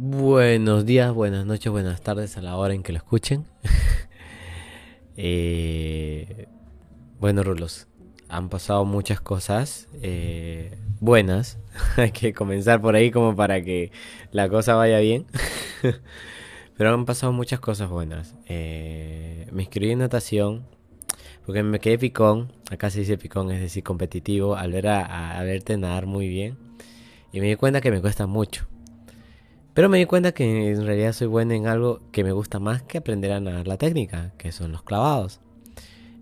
Buenos días, buenas noches, buenas tardes a la hora en que lo escuchen. Eh, bueno, Rulos, han pasado muchas cosas eh, buenas. Hay que comenzar por ahí como para que la cosa vaya bien. Pero han pasado muchas cosas buenas. Eh, me inscribí en natación porque me quedé picón. Acá se dice picón, es decir, competitivo al ver a, a verte nadar muy bien. Y me di cuenta que me cuesta mucho. Pero me di cuenta que en realidad soy bueno en algo que me gusta más que aprender a nadar la técnica, que son los clavados.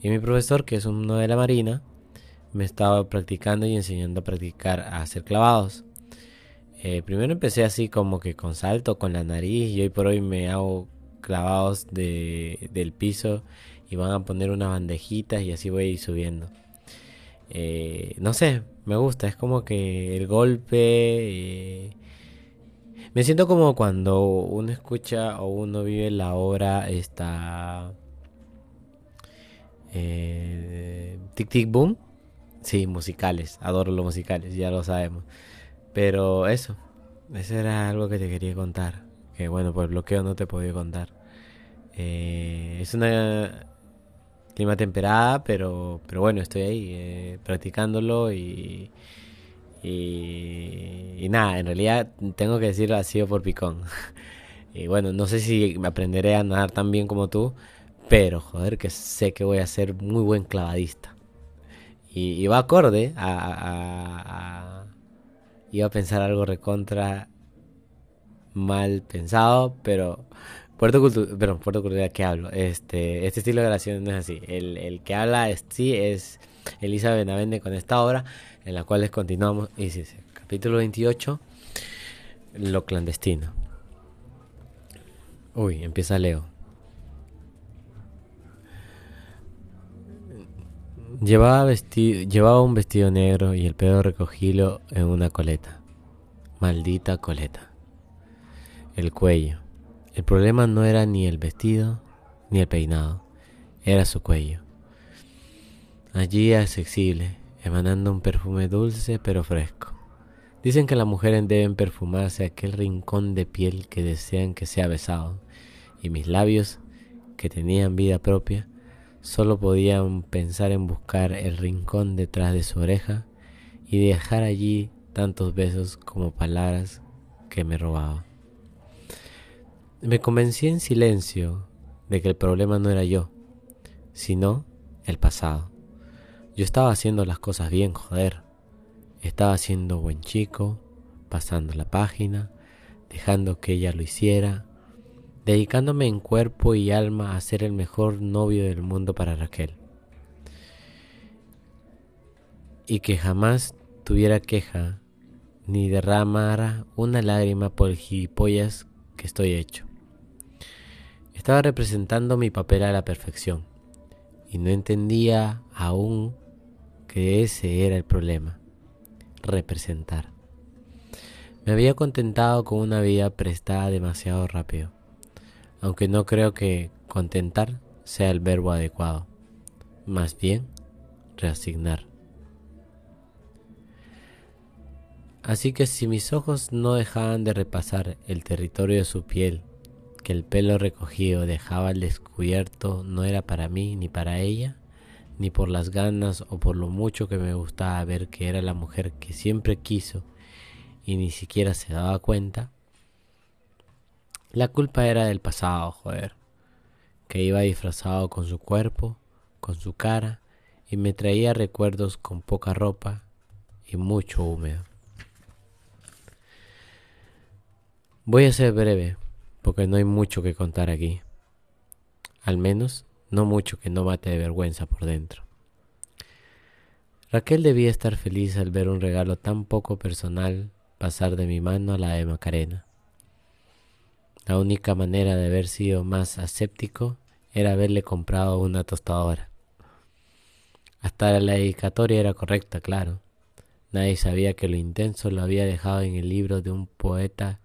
Y mi profesor, que es uno de la Marina, me estaba practicando y enseñando a practicar a hacer clavados. Eh, primero empecé así como que con salto, con la nariz, y hoy por hoy me hago clavados de, del piso y van a poner unas bandejitas y así voy subiendo. Eh, no sé, me gusta, es como que el golpe... Eh, me siento como cuando uno escucha o uno vive la obra esta... Eh, tic Tic Boom. Sí, musicales. Adoro los musicales, ya lo sabemos. Pero eso, eso era algo que te quería contar. Que bueno, por bloqueo no te podía contar. Eh, es una clima temperada, pero, pero bueno, estoy ahí eh, practicándolo y, y, nada, en realidad tengo que decirlo, ha sido por picón. y bueno, no sé si aprenderé a nadar tan bien como tú, pero joder, que sé que voy a ser muy buen clavadista. Y, va acorde a, a, Iba a pensar algo recontra mal pensado, pero... Puerto Cultura, perdón, Puerto Cultura, ¿qué hablo? Este, este estilo de grabación no es así. El, el que habla es, sí es Elisa Benavente con esta obra en la cual les continuamos. Y capítulo 28, lo clandestino. Uy, empieza Leo. Llevaba, llevaba un vestido negro y el pelo recogido en una coleta. Maldita coleta. El cuello. El problema no era ni el vestido ni el peinado, era su cuello. Allí accesible, emanando un perfume dulce pero fresco. Dicen que las mujeres deben perfumarse aquel rincón de piel que desean que sea besado, y mis labios, que tenían vida propia, solo podían pensar en buscar el rincón detrás de su oreja y dejar allí tantos besos como palabras que me robaba. Me convencí en silencio de que el problema no era yo, sino el pasado. Yo estaba haciendo las cosas bien, joder. Estaba siendo buen chico, pasando la página, dejando que ella lo hiciera, dedicándome en cuerpo y alma a ser el mejor novio del mundo para Raquel. Y que jamás tuviera queja ni derramara una lágrima por el gilipollas que estoy hecho. Estaba representando mi papel a la perfección y no entendía aún que ese era el problema, representar. Me había contentado con una vida prestada demasiado rápido, aunque no creo que contentar sea el verbo adecuado, más bien reasignar. Así que si mis ojos no dejaban de repasar el territorio de su piel, que el pelo recogido dejaba al descubierto no era para mí ni para ella, ni por las ganas o por lo mucho que me gustaba ver que era la mujer que siempre quiso y ni siquiera se daba cuenta, la culpa era del pasado, joder, que iba disfrazado con su cuerpo, con su cara, y me traía recuerdos con poca ropa y mucho húmedo. Voy a ser breve, porque no hay mucho que contar aquí. Al menos no mucho que no mate de vergüenza por dentro. Raquel debía estar feliz al ver un regalo tan poco personal pasar de mi mano a la de Macarena. La única manera de haber sido más aséptico era haberle comprado una tostadora. Hasta la dedicatoria era correcta, claro. Nadie sabía que lo intenso lo había dejado en el libro de un poeta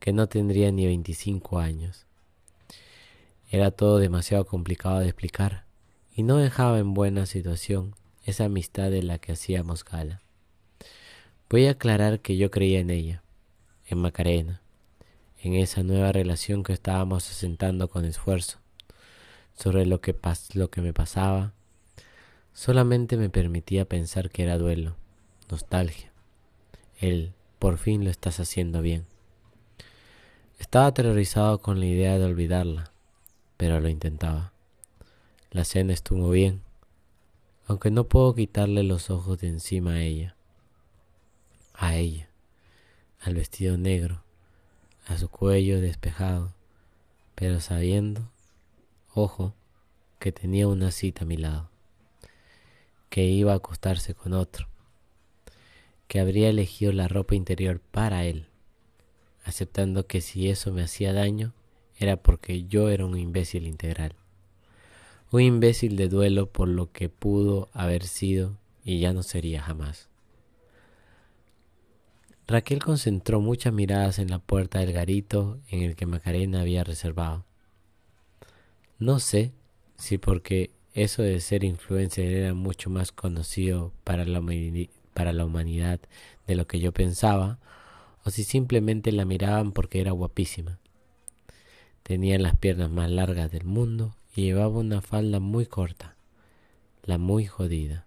que no tendría ni veinticinco años. Era todo demasiado complicado de explicar y no dejaba en buena situación esa amistad de la que hacíamos gala. Voy a aclarar que yo creía en ella, en Macarena, en esa nueva relación que estábamos asentando con esfuerzo, sobre lo que, lo que me pasaba, solamente me permitía pensar que era duelo, nostalgia. Él, por fin lo estás haciendo bien. Estaba aterrorizado con la idea de olvidarla, pero lo intentaba. La cena estuvo bien, aunque no puedo quitarle los ojos de encima a ella. A ella, al vestido negro, a su cuello despejado, pero sabiendo, ojo, que tenía una cita a mi lado, que iba a acostarse con otro, que habría elegido la ropa interior para él aceptando que si eso me hacía daño era porque yo era un imbécil integral. Un imbécil de duelo por lo que pudo haber sido y ya no sería jamás. Raquel concentró muchas miradas en la puerta del garito en el que Macarena había reservado. No sé si porque eso de ser influencer era mucho más conocido para la, para la humanidad de lo que yo pensaba, o si simplemente la miraban porque era guapísima. Tenía las piernas más largas del mundo y llevaba una falda muy corta, la muy jodida.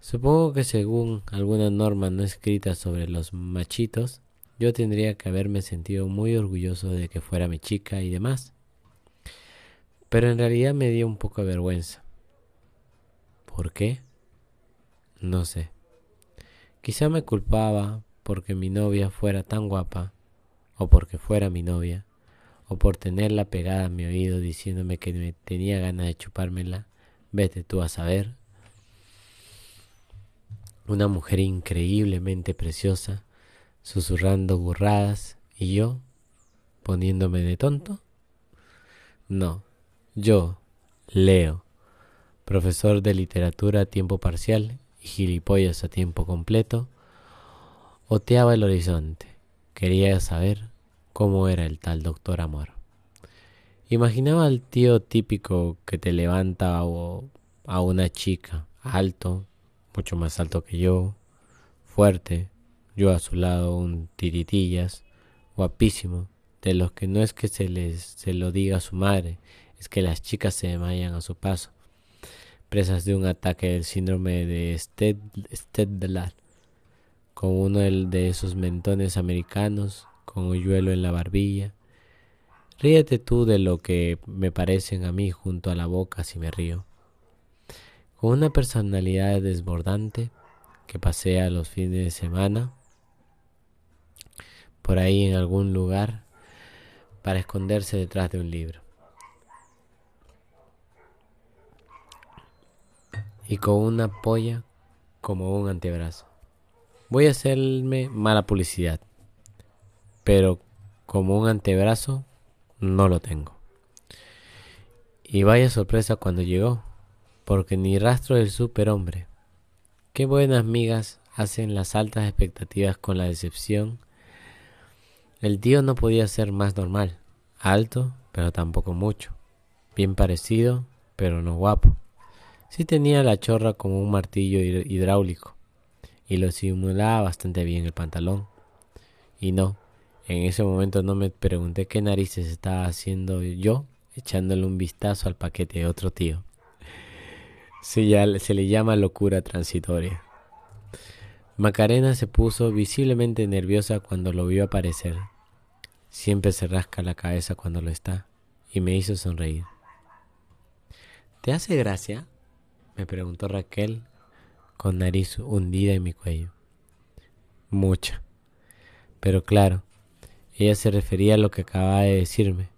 Supongo que según alguna norma no escrita sobre los machitos, yo tendría que haberme sentido muy orgulloso de que fuera mi chica y demás. Pero en realidad me dio un poco de vergüenza. ¿Por qué? No sé. Quizá me culpaba porque mi novia fuera tan guapa, o porque fuera mi novia, o por tenerla pegada a mi oído diciéndome que me tenía ganas de chupármela, vete tú a saber. Una mujer increíblemente preciosa, susurrando burradas, y yo, poniéndome de tonto. No, yo, Leo, profesor de literatura a tiempo parcial y gilipollas a tiempo completo, Oteaba el horizonte. Quería saber cómo era el tal doctor Amor. Imaginaba al tío típico que te levanta a una chica, alto, mucho más alto que yo, fuerte, yo a su lado un tiritillas, guapísimo, de los que no es que se les se lo diga a su madre, es que las chicas se desmayan a su paso, presas de un ataque del síndrome de Stedler con uno de esos mentones americanos, con hoyuelo en la barbilla. Ríete tú de lo que me parecen a mí junto a la boca si me río. Con una personalidad desbordante que pasea los fines de semana por ahí en algún lugar para esconderse detrás de un libro. Y con una polla como un antebrazo. Voy a hacerme mala publicidad, pero como un antebrazo no lo tengo. Y vaya sorpresa cuando llegó, porque ni rastro del superhombre. Qué buenas migas hacen las altas expectativas con la decepción. El tío no podía ser más normal, alto, pero tampoco mucho, bien parecido, pero no guapo. Sí tenía la chorra como un martillo hidráulico, y lo simulaba bastante bien el pantalón. Y no, en ese momento no me pregunté qué narices estaba haciendo yo echándole un vistazo al paquete de otro tío. Se, ya, se le llama locura transitoria. Macarena se puso visiblemente nerviosa cuando lo vio aparecer. Siempre se rasca la cabeza cuando lo está, y me hizo sonreír. ¿Te hace gracia? me preguntó Raquel con nariz hundida en mi cuello. Mucha. Pero claro, ella se refería a lo que acababa de decirme.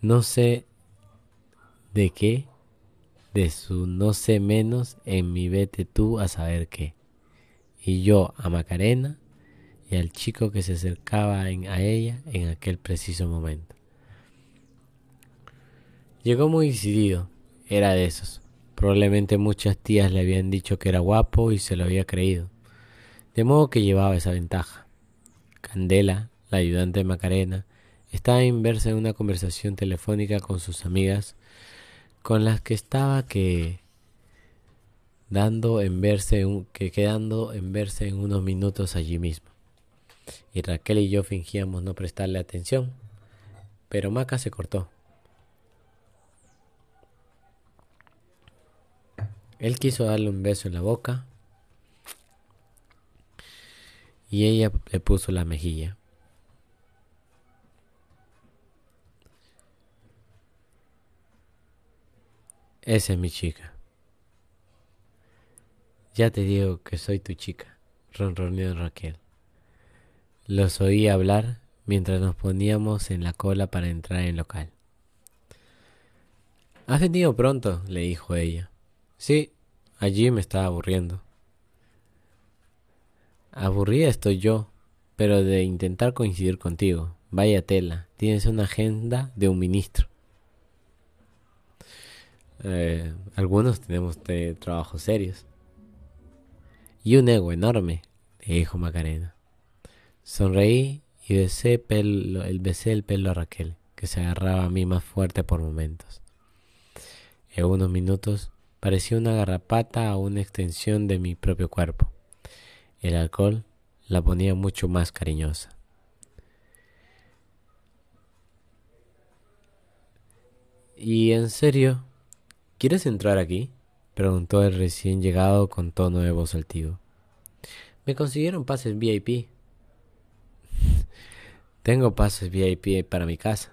No sé de qué, de su no sé menos en mi vete tú a saber qué. Y yo a Macarena y al chico que se acercaba a ella en aquel preciso momento. Llegó muy decidido, era de esos. Probablemente muchas tías le habían dicho que era guapo y se lo había creído, de modo que llevaba esa ventaja. Candela, la ayudante Macarena, estaba inversa en una conversación telefónica con sus amigas, con las que estaba que dando en verse que quedando en verse en unos minutos allí mismo. y Raquel y yo fingíamos no prestarle atención, pero Maca se cortó. Él quiso darle un beso en la boca y ella le puso la mejilla. Esa es mi chica. Ya te digo que soy tu chica, ronroneó Raquel. Los oí hablar mientras nos poníamos en la cola para entrar en el local. ¿Has venido pronto? le dijo ella. Sí, allí me estaba aburriendo. Aburrida estoy yo, pero de intentar coincidir contigo. Vaya tela, tienes una agenda de un ministro. Eh, algunos tenemos trabajos serios. Y un ego enorme, dijo Macarena. Sonreí y besé, pelo, el, besé el pelo a Raquel, que se agarraba a mí más fuerte por momentos. En unos minutos parecía una garrapata o una extensión de mi propio cuerpo. El alcohol la ponía mucho más cariñosa. ¿Y en serio? ¿Quieres entrar aquí? preguntó el recién llegado con tono de voz altivo. Me consiguieron pases VIP. Tengo pases VIP para mi casa.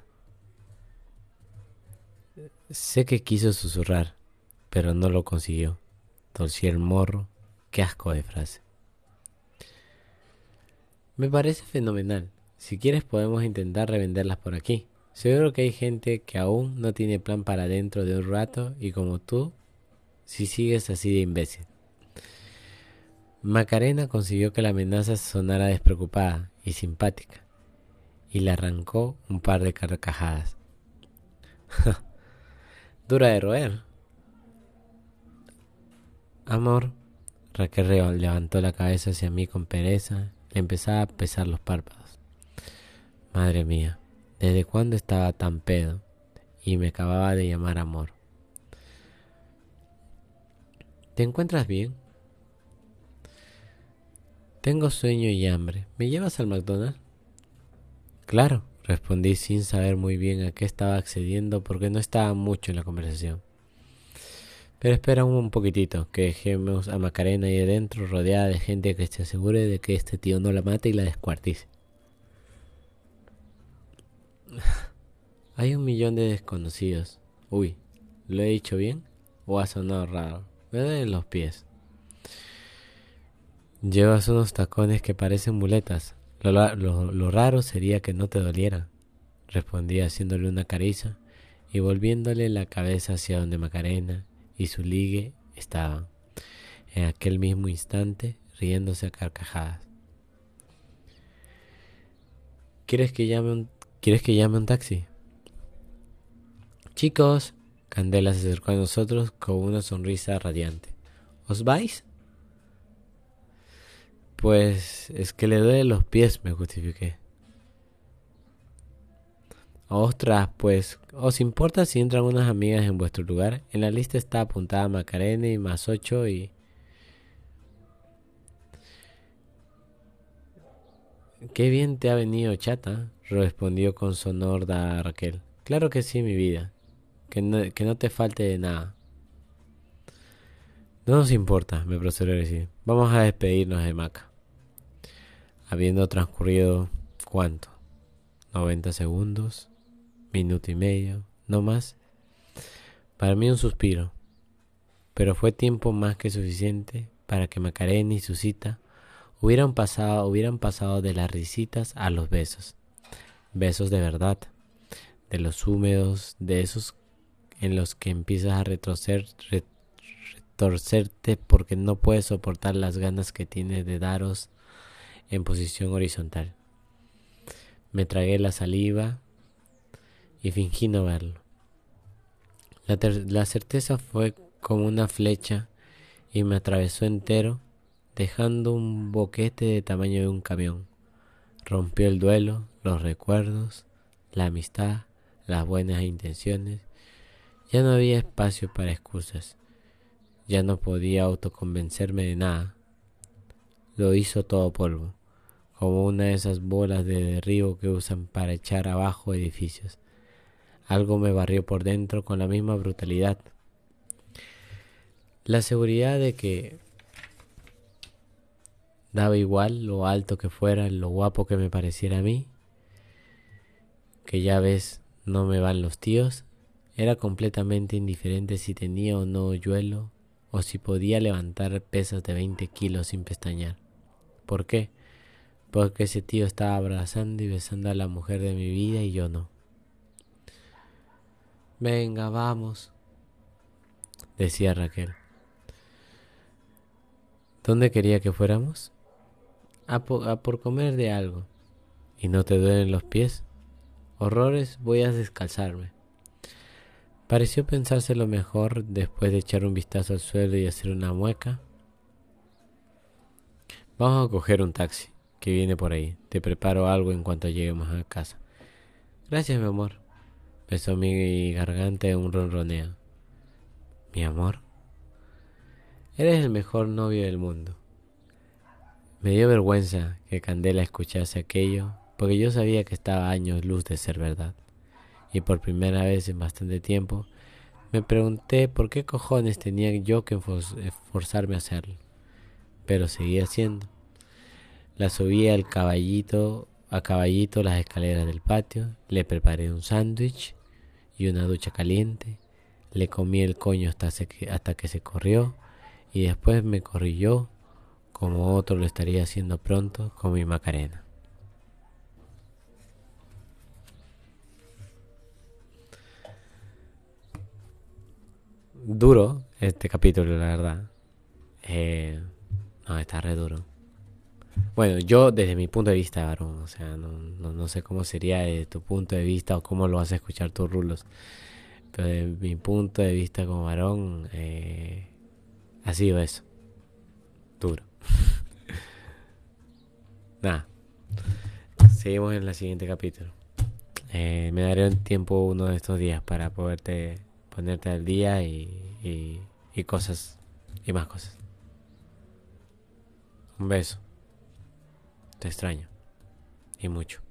Sé que quiso susurrar, pero no lo consiguió. Torcí el morro. Qué asco de frase. Me parece fenomenal. Si quieres podemos intentar revenderlas por aquí. Seguro que hay gente que aún no tiene plan para dentro de un rato y como tú, si sigues así de imbécil. Macarena consiguió que la amenaza sonara despreocupada y simpática, y le arrancó un par de carcajadas. Dura de roer. Amor, Raquel levantó la cabeza hacia mí con pereza, le empezaba a pesar los párpados. Madre mía, ¿desde cuándo estaba tan pedo? Y me acababa de llamar amor. ¿Te encuentras bien? Tengo sueño y hambre. ¿Me llevas al McDonald's? Claro, respondí sin saber muy bien a qué estaba accediendo porque no estaba mucho en la conversación. Pero espera un poquitito, que dejemos a Macarena ahí adentro rodeada de gente que se asegure de que este tío no la mate y la descuartice. Hay un millón de desconocidos. Uy, ¿lo he dicho bien? ¿O ha sonado raro? Me duelen los pies. Llevas unos tacones que parecen muletas. Lo, raro sería que no te doliera, respondí haciéndole una caricia y volviéndole la cabeza hacia donde Macarena y su ligue estaban, en aquel mismo instante riéndose a carcajadas. ¿Quieres que llame un, ¿quieres que llame un taxi? Chicos, Candela se acercó a nosotros con una sonrisa radiante. ¿Os vais? Pues es que le duele los pies, me justifiqué. Ostras, pues, ¿os importa si entran unas amigas en vuestro lugar? En la lista está apuntada Macarena y más ocho y... Qué bien te ha venido, chata, respondió con sonorda Raquel. Claro que sí, mi vida. Que no, que no te falte de nada. No nos importa, me procedió a decir. Vamos a despedirnos de Maca habiendo transcurrido cuánto, 90 segundos, minuto y medio, no más. Para mí un suspiro, pero fue tiempo más que suficiente para que Macarena y su cita hubieran pasado, hubieran pasado de las risitas a los besos, besos de verdad, de los húmedos, de esos en los que empiezas a retroceder, retorcerte porque no puedes soportar las ganas que tienes de daros en posición horizontal. Me tragué la saliva y fingí no verlo. La, certeza fue como una flecha y me atravesó entero, dejando un boquete de tamaño de un camión. Rompió el duelo, los recuerdos, la amistad, las buenas intenciones. Ya no había espacio para excusas. Ya no podía autoconvencerme de nada. Lo hizo todo polvo como una de esas bolas de derribo que usan para echar abajo edificios. Algo me barrió por dentro con la misma brutalidad. La seguridad de que daba igual lo alto que fuera, lo guapo que me pareciera a mí, que ya ves, no me van los tíos, era completamente indiferente si tenía o no hoyuelo o si podía levantar pesas de 20 kilos sin pestañear. ¿Por qué? Porque ese tío estaba abrazando y besando a la mujer de mi vida y yo no. Venga, vamos, decía Raquel. ¿Dónde quería que fuéramos? A, por comer de algo. ¿Y no te duelen los pies? Horrores, voy a descalzarme. Pareció pensarse lo mejor después de echar un vistazo al suelo y hacer una mueca. Vamos a coger un taxi que viene por ahí. Te preparo algo en cuanto lleguemos a casa. Gracias, mi amor. Besó mi garganta en un ronroneo. Mi amor. Eres el mejor novio del mundo. Me dio vergüenza que Candela escuchase aquello, porque yo sabía que estaba años luz de ser verdad y por primera vez en bastante tiempo me pregunté por qué cojones tenía yo que forzarme a hacerlo. Pero seguía haciendo. La subí al caballito, a caballito las escaleras del patio, le preparé un sándwich y una ducha caliente, le comí el coño hasta, hasta que se corrió y después me corrí yo, como otro lo estaría haciendo pronto con mi Macarena. duro este capítulo, la verdad. Eh, no, está re duro. Bueno, yo desde mi punto de vista, varón, o sea, no, no, sé cómo sería de tu punto de vista o cómo lo vas a escuchar tus rulos. Pero desde mi punto de vista como varón, eh, ha sido eso. Duro. Nada. Seguimos en el siguiente capítulo. Eh, me daré un tiempo uno de estos días para poderte ponerte al día y, y cosas y más cosas. Un beso. Te extraño. Y mucho.